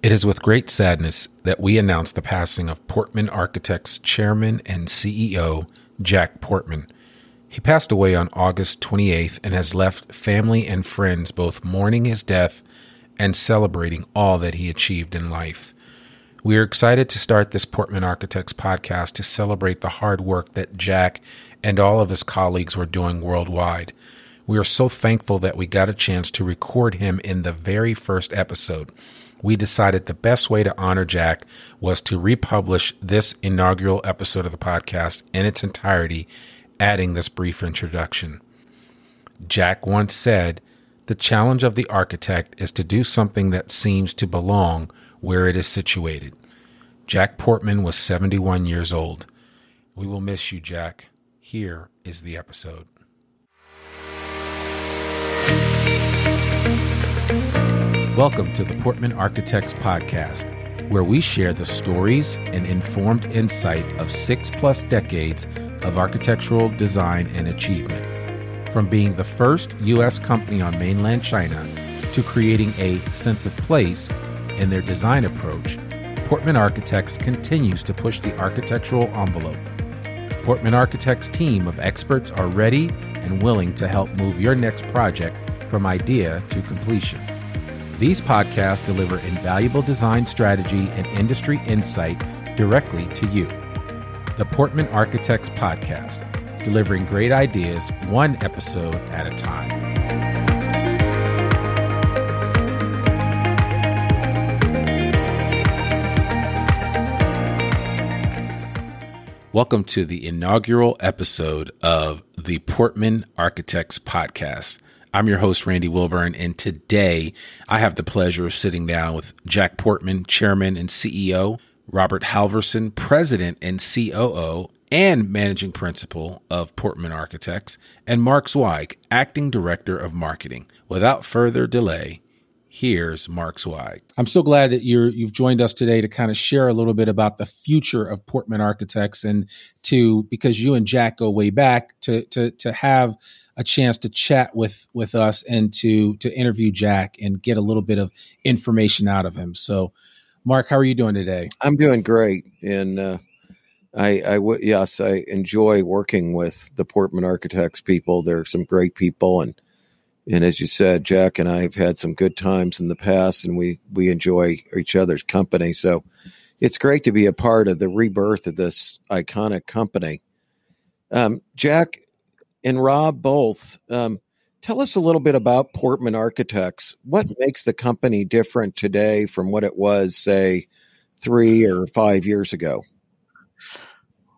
It is with great sadness that we announce the passing of Portman Architects Chairman and CEO Jack Portman. He passed away on August 28th and has left family and friends both mourning his death and celebrating all that he achieved in life. We are excited to start this Portman Architects podcast to celebrate the hard work that Jack and all of his colleagues were doing worldwide. We are so thankful that we got a chance to record him in the very first episode we decided the best way to honor Jack was to republish this inaugural episode of the podcast in its entirety, adding this brief introduction. Jack once said, The challenge of the architect is to do something that seems to belong where it is situated. Jack Portman was 71 years old. We will miss you, Jack. Here is the episode. Welcome to the Portman Architects Podcast, where we share the stories and informed insight of six plus decades of architectural design and achievement. From being the first U.S. company on mainland China to creating a sense of place in their design approach, Portman Architects continues to push the architectural envelope. Portman Architects' team of experts are ready and willing to help move your next project from idea to completion. These podcasts deliver invaluable design strategy and industry insight directly to you. The Portman Architects Podcast, delivering great ideas one episode at a time. Welcome to the inaugural episode of the Portman Architects Podcast. I'm your host, Randy Wilburn, and today I have the pleasure of sitting down with Jack Portman, Chairman and CEO, Robert Halverson, President and COO and Managing Principal of Portman Architects, and Mark Zweig, Acting Director of Marketing. Without further delay, here's Mark Zweig. I'm so glad that you're you've joined us today to kind of share a little bit about the future of Portman Architects and to because you and Jack go way back to to to have a chance to chat with with us and to to interview Jack and get a little bit of information out of him. So, Mark, how are you doing today? I'm doing great, and uh, I, I w- yes, I enjoy working with the Portman Architects people. They're some great people, and and as you said, Jack and I have had some good times in the past, and we we enjoy each other's company. So, it's great to be a part of the rebirth of this iconic company. Um, Jack, and Rob both. Um, tell us a little bit about Portman Architects. What makes the company different today from what it was, say, three or five years ago?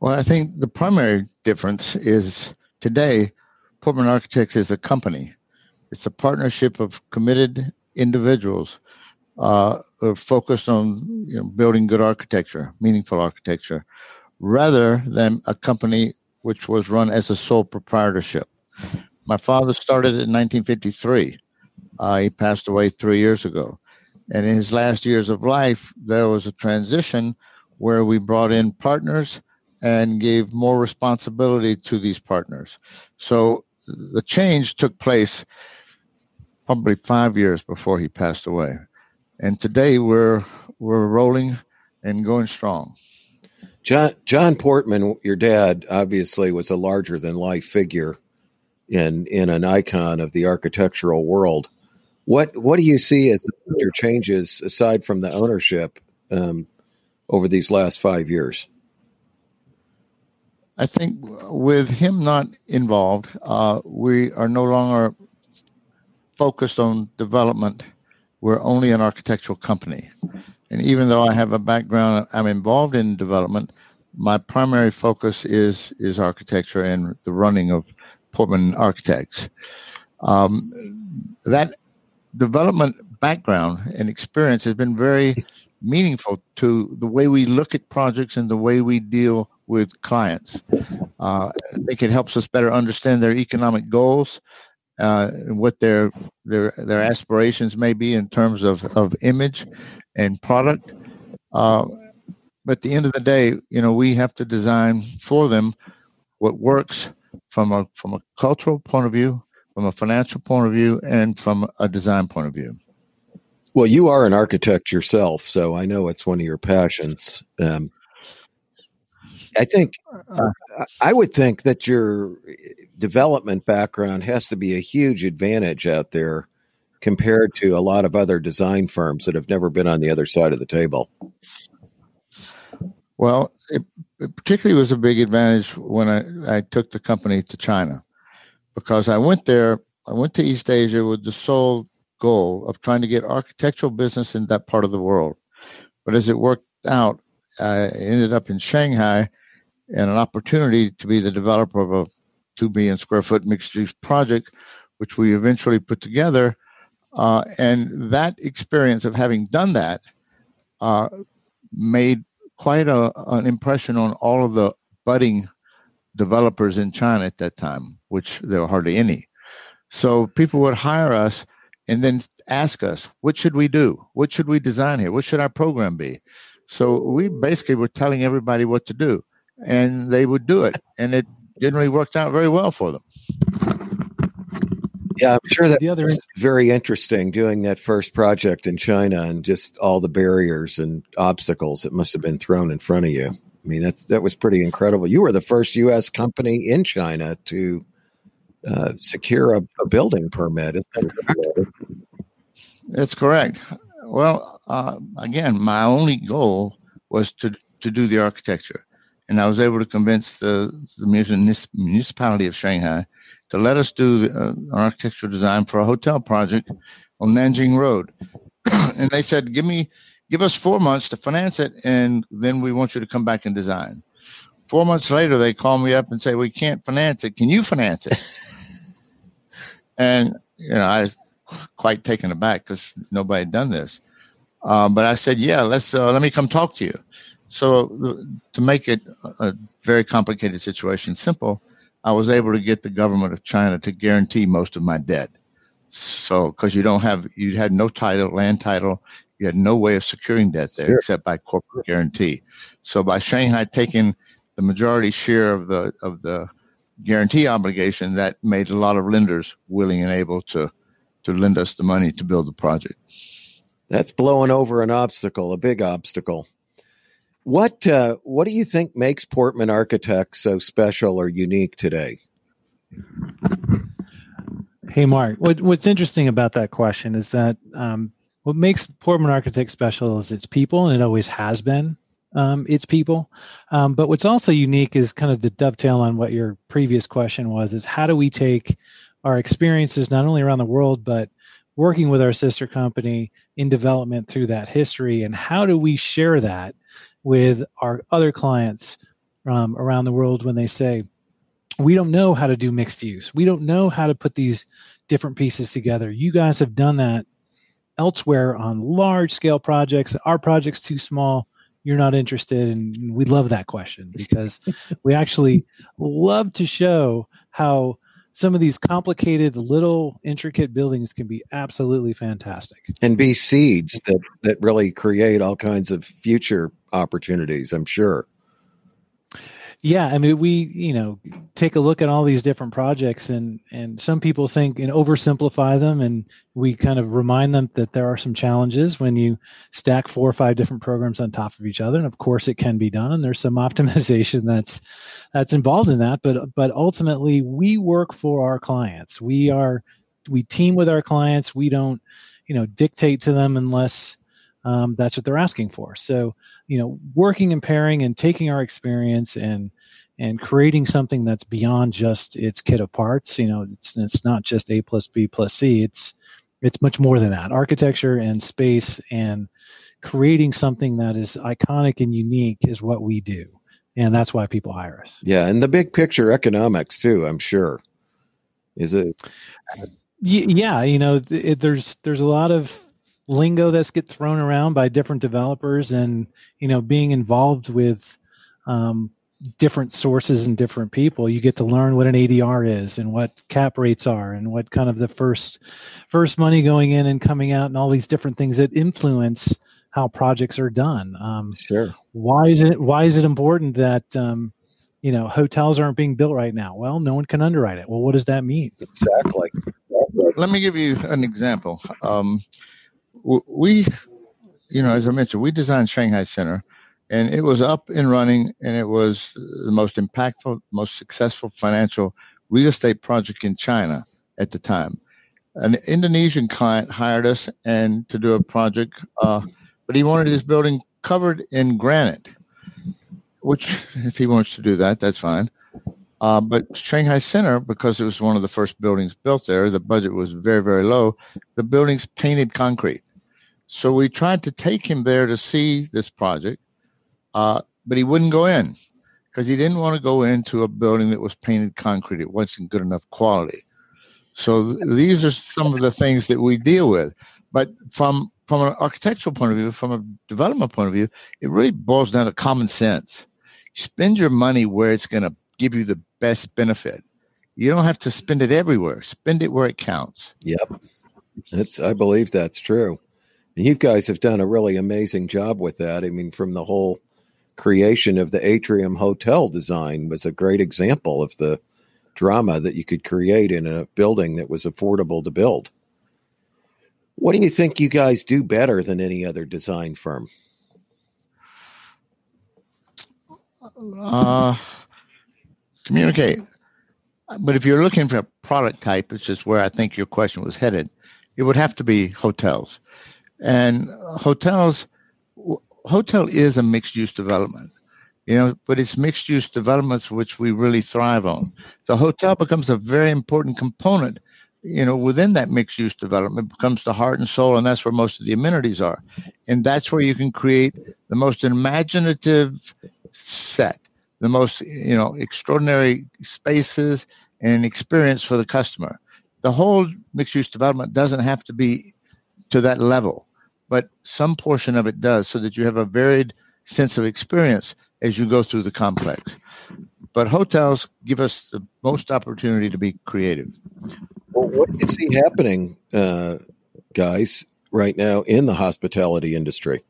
Well, I think the primary difference is today, Portman Architects is a company. It's a partnership of committed individuals uh, focused on you know, building good architecture, meaningful architecture, rather than a company which was run as a sole proprietorship. My father started in 1953. Uh, he passed away three years ago. And in his last years of life, there was a transition where we brought in partners and gave more responsibility to these partners. So the change took place probably five years before he passed away. And today we're we're rolling and going strong. John John Portman, your dad, obviously was a larger than life figure in in an icon of the architectural world. What what do you see as the major changes aside from the ownership um, over these last five years? I think with him not involved, uh, we are no longer focused on development. We're only an architectural company. And even though I have a background, I'm involved in development. My primary focus is is architecture and the running of Portman Architects. Um, that development background and experience has been very meaningful to the way we look at projects and the way we deal with clients. Uh, I think it helps us better understand their economic goals, uh, what their their their aspirations may be in terms of, of image and product. Uh, but at the end of the day, you know, we have to design for them what works from a from a cultural point of view, from a financial point of view, and from a design point of view. Well, you are an architect yourself, so I know it's one of your passions. Um, I think uh, I would think that your development background has to be a huge advantage out there compared to a lot of other design firms that have never been on the other side of the table. Well, it, it particularly was a big advantage when I, I took the company to China because I went there, I went to East Asia with the sole goal of trying to get architectural business in that part of the world. But as it worked out, I ended up in Shanghai and an opportunity to be the developer of a 2 million square foot mixed use project, which we eventually put together. Uh, and that experience of having done that uh, made quite a, an impression on all of the budding developers in China at that time, which there were hardly any. So people would hire us and then ask us, what should we do? What should we design here? What should our program be? So we basically were telling everybody what to do, and they would do it, and it generally worked out very well for them. Yeah, I'm sure that the other was very interesting doing that first project in China and just all the barriers and obstacles that must have been thrown in front of you. I mean, that's that was pretty incredible. You were the first U.S. company in China to uh, secure a, a, building permit. Is that correct? That's correct. Well, uh, again, my only goal was to to do the architecture, and I was able to convince the the municipality of Shanghai to let us do the, uh, architectural design for a hotel project on Nanjing Road. and they said, "Give me, give us four months to finance it, and then we want you to come back and design." Four months later, they call me up and say, "We can't finance it. Can you finance it?" and you know, I quite taken aback because nobody had done this. Um, but I said, "Yeah, let's uh, let me come talk to you." So to make it a very complicated situation simple, I was able to get the government of China to guarantee most of my debt. So, because you don't have, you had no title, land title, you had no way of securing debt there sure. except by corporate guarantee. So, by Shanghai taking the majority share of the of the guarantee obligation, that made a lot of lenders willing and able to to lend us the money to build the project. That's blowing over an obstacle, a big obstacle. What uh, what do you think makes Portman Architects so special or unique today? Hey, Mark. What, what's interesting about that question is that um, what makes Portman Architects special is its people, and it always has been um, its people. Um, but what's also unique is kind of the dovetail on what your previous question was: is how do we take our experiences not only around the world, but working with our sister company in development through that history, and how do we share that with our other clients um, around the world when they say, we don't know how to do mixed use. We don't know how to put these different pieces together. You guys have done that elsewhere on large scale projects. Our project's too small. You're not interested. And we love that question because we actually love to show how some of these complicated little intricate buildings can be absolutely fantastic. And be seeds that that really create all kinds of future opportunities i'm sure yeah i mean we you know take a look at all these different projects and and some people think and oversimplify them and we kind of remind them that there are some challenges when you stack four or five different programs on top of each other. And of course it can be done and there's some optimization that's that's involved in that. But but ultimately we work for our clients. We are we team with our clients. We don't you know dictate to them unless um, that's what they're asking for. So you know working and pairing and taking our experience and and creating something that's beyond just its kit of parts you know it's it's not just a plus b plus c it's it's much more than that. Architecture and space and creating something that is iconic and unique is what we do and that's why people hire us. Yeah and the big picture economics too i'm sure. Is it? Yeah you know it, there's there's a lot of lingo that's get thrown around by different developers and you know being involved with um, different sources and different people you get to learn what an adr is and what cap rates are and what kind of the first first money going in and coming out and all these different things that influence how projects are done. Um, sure. why is it why is it important that um, you know hotels aren't being built right now? Well no one can underwrite it. Well what does that mean? Exactly. Let me give you an example. Um, we, you know, as I mentioned, we designed Shanghai Center, and it was up and running, and it was the most impactful, most successful financial real estate project in China at the time. An Indonesian client hired us and to do a project, uh, but he wanted his building covered in granite, which if he wants to do that, that's fine. Uh, but Shanghai Center, because it was one of the first buildings built there, the budget was very, very low. The building's painted concrete. So we tried to take him there to see this project, uh, but he wouldn't go in because he didn't want to go into a building that was painted concrete. It wasn't good enough quality. So th- these are some of the things that we deal with. But from from an architectural point of view, from a development point of view, it really boils down to common sense. Spend your money where it's going to give you the best benefit. You don't have to spend it everywhere. Spend it where it counts. Yep. That's I believe that's true. And you guys have done a really amazing job with that. I mean, from the whole creation of the atrium hotel design was a great example of the drama that you could create in a building that was affordable to build. What do you think you guys do better than any other design firm? Uh, communicate. But if you're looking for a product type, which is where I think your question was headed, it would have to be hotels. And hotels, hotel is a mixed use development, you know, but it's mixed use developments which we really thrive on. The hotel becomes a very important component, you know, within that mixed use development becomes the heart and soul, and that's where most of the amenities are. And that's where you can create the most imaginative set the most you know extraordinary spaces and experience for the customer. The whole mixed use development doesn't have to be to that level, but some portion of it does so that you have a varied sense of experience as you go through the complex. But hotels give us the most opportunity to be creative. Well, what do you see happening, uh, guys, right now in the hospitality industry?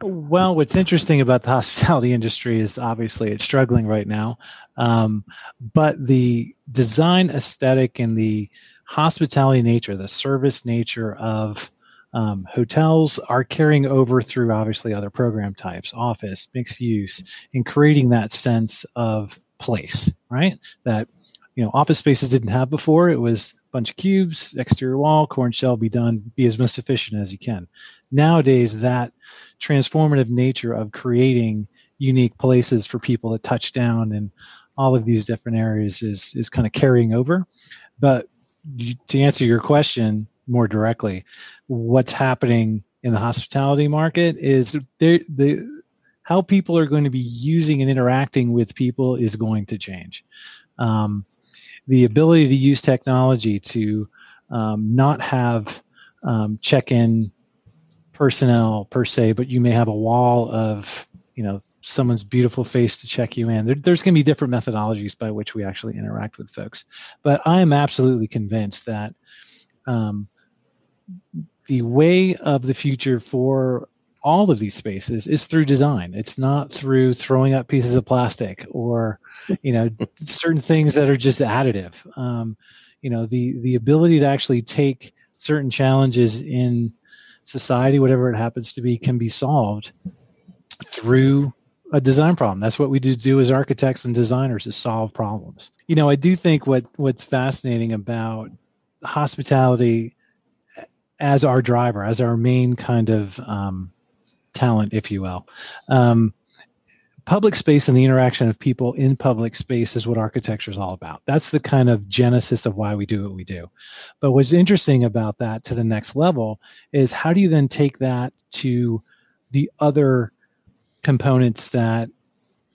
Well, what's interesting about the hospitality industry is obviously it's struggling right now, um, but the design aesthetic and the hospitality nature, the service nature of um, hotels are carrying over through obviously other program types, office, mixed use, and creating that sense of place, right? That you know office spaces didn't have before. It was a bunch of cubes, exterior wall, core and shell, be done, be as most efficient as you can. Nowadays, that transformative nature of creating unique places for people to touch down and all of these different areas is is kind of carrying over. But to answer your question more directly, what's happening in the hospitality market is the how people are going to be using and interacting with people is going to change. Um, the ability to use technology to um, not have um, check-in personnel per se, but you may have a wall of you know someone's beautiful face to check you in. There, there's going to be different methodologies by which we actually interact with folks, but I am absolutely convinced that um, the way of the future for all of these spaces is through design. It's not through throwing up pieces of plastic or you know certain things that are just additive. Um, you know the the ability to actually take certain challenges in society whatever it happens to be can be solved through a design problem. That's what we do, do as architects and designers is solve problems. You know i do think what what's fascinating about hospitality as our driver as our main kind of um, talent if you will um, public space and the interaction of people in public space is what architecture is all about. That's the kind of genesis of why we do what we do. But what's interesting about that to the next level is how do you then take that to the other components that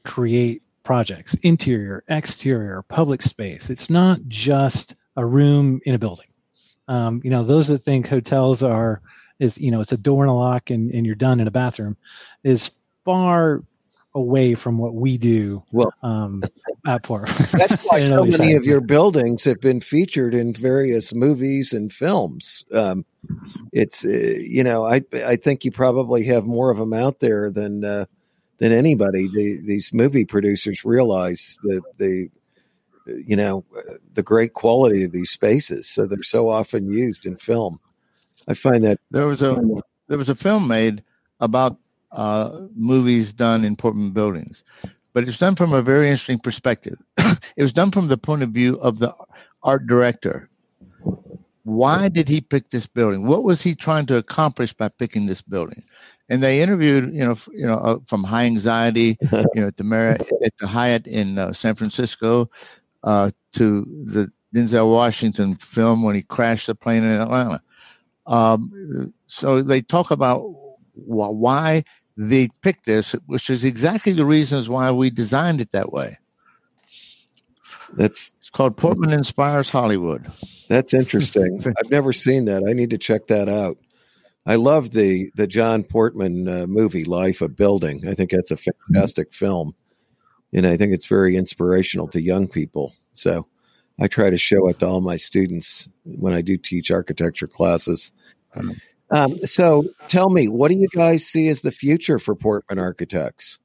create projects interior, exterior, public space? It's not just a room in a building. Um, you know, those that think hotels are is you know it's a door and a lock and, and you're done in a bathroom is far away from what we do well um, at. That's why so many of your buildings have been featured in various movies and films. Um, it's uh, you know I I think you probably have more of them out there than uh, than anybody. The, these movie producers realize the the you know the great quality of these spaces, so they're so often used in film. I find that there was a there was a film made about uh, movies done in Portman buildings, but it's done from a very interesting perspective. it was done from the point of view of the art director. Why did he pick this building? What was he trying to accomplish by picking this building? And they interviewed, you know, you know, uh, from high anxiety, you know, at the Marriott, at the Hyatt in uh, San Francisco, uh, to the Denzel Washington film when he crashed the plane in Atlanta. Um, so they talk about why they picked this, which is exactly the reasons why we designed it that way. That's it's called Portman Inspires Hollywood. That's interesting. I've never seen that. I need to check that out. I love the the John Portman uh, movie Life of Building. I think that's a fantastic film, and I think it's very inspirational to young people. So I try to show it to all my students when I do teach architecture classes. Um, so tell me, what do you guys see as the future for Portman Architects?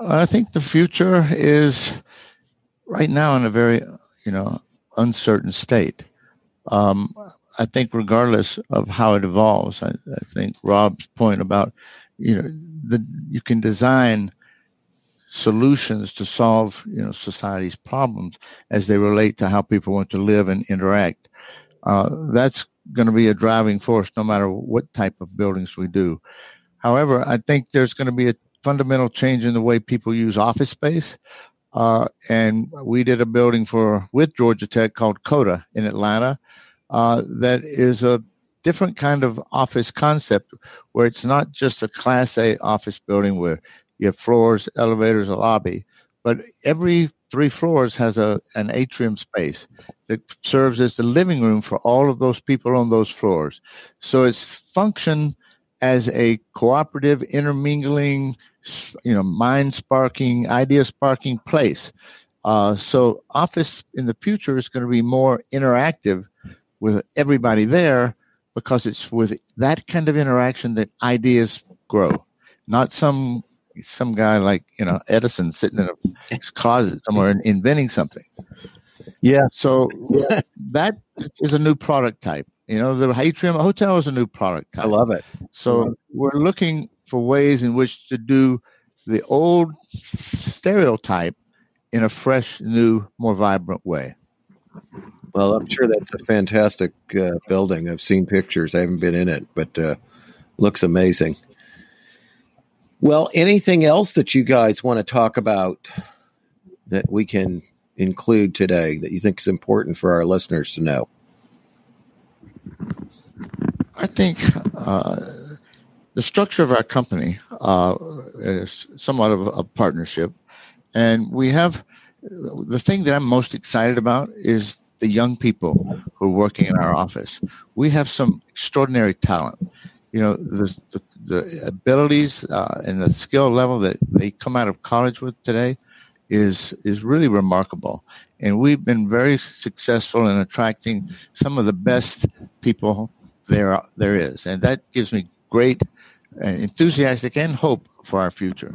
I think the future is right now in a very, you know, uncertain state. Um, I think regardless of how it evolves, I, I, think Rob's point about, you know, the, you can design solutions to solve, you know, society's problems as they relate to how people want to live and interact. Uh, that's going to be a driving force no matter what type of buildings we do. However, I think there's going to be a fundamental change in the way people use office space. Uh, and we did a building for with Georgia Tech called Coda in Atlanta. Uh, that is a different kind of office concept where it's not just a class A office building where you have floors, elevators, a lobby, but every three floors has a an atrium space that serves as the living room for all of those people on those floors. So it's function as a cooperative, intermingling, you know, mind sparking, idea sparking place. Uh, so office in the future is going to be more interactive with everybody there because it's with that kind of interaction that ideas grow, not some some guy like you know Edison sitting in a closet somewhere and inventing something. Yeah. So that is a new product type. You know, the atrium hotel is a new product type. I love it. So we're looking for ways in which to do the old stereotype in a fresh, new, more vibrant way. Well, I'm sure that's a fantastic uh, building. I've seen pictures. I haven't been in it, but uh, looks amazing. Well, anything else that you guys want to talk about that we can include today that you think is important for our listeners to know? I think uh, the structure of our company uh, is somewhat of a partnership, and we have the thing that I'm most excited about is the young people who are working in our office. We have some extraordinary talent. You know, the, the, the abilities uh, and the skill level that they come out of college with today is is really remarkable. And we've been very successful in attracting some of the best people there there is, and that gives me great uh, enthusiastic and hope for our future.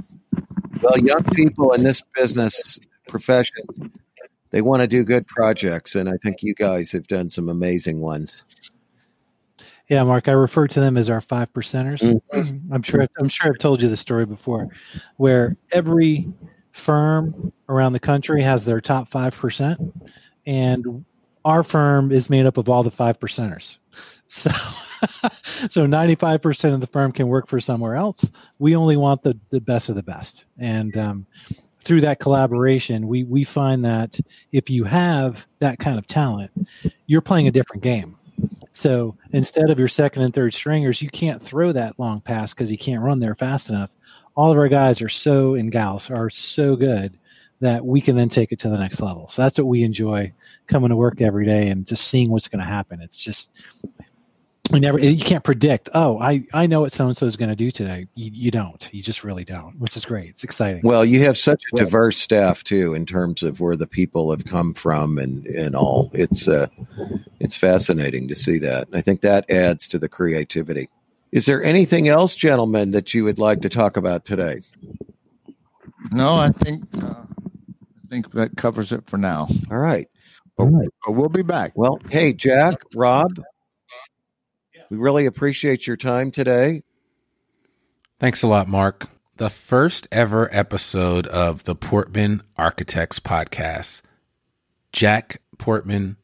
Well, young people in this business profession they want to do good projects, and I think you guys have done some amazing ones. Yeah, Mark, I refer to them as our five percenters. Mm-hmm. I'm sure I'm sure I've told you the story before, where every firm around the country has their top five percent, and our firm is made up of all the five percenters. So, so 95% of the firm can work for somewhere else. We only want the the best of the best, and um, through that collaboration, we we find that if you have that kind of talent, you're playing a different game. So instead of your second and third stringers, you can't throw that long pass because you can't run there fast enough. All of our guys are so and gals are so good that we can then take it to the next level. So that's what we enjoy coming to work every day and just seeing what's going to happen. It's just you never you can't predict oh i i know what so and so is going to do today. You, you, don't. You just really don't which is great. It's exciting. Well you have such a diverse staff too in terms of where the people have come from and and all. It's uh it's fascinating to see that. I think that adds to the creativity. Is there anything else gentlemen that you would like to talk about today? No i think uh, i think that covers it for now. All right. But, but we'll be back. Well hey jack rob we really appreciate your time today. Thanks a lot, Mark. The first ever episode of the Portman Architects podcast. Jack Portman,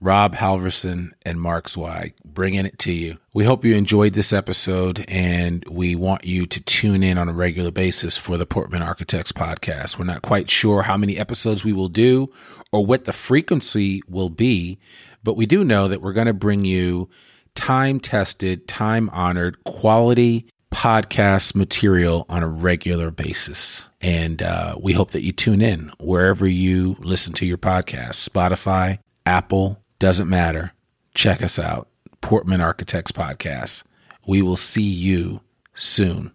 Rob Halverson, and Mark Zweig bringing it to you. We hope you enjoyed this episode, and we want you to tune in on a regular basis for the Portman Architects podcast. We're not quite sure how many episodes we will do or what the frequency will be, but we do know that we're going to bring you time tested, time honored, quality podcast material on a regular basis. And uh, we hope that you tune in wherever you listen to your podcast Spotify, Apple, doesn't matter. Check us out. Portman Architects Podcast. We will see you soon.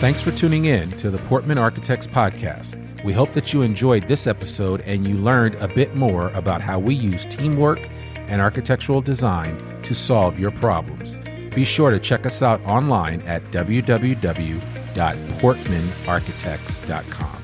Thanks for tuning in to the Portman Architects Podcast. We hope that you enjoyed this episode and you learned a bit more about how we use teamwork and architectural design to solve your problems. Be sure to check us out online at www.portmanarchitects.com.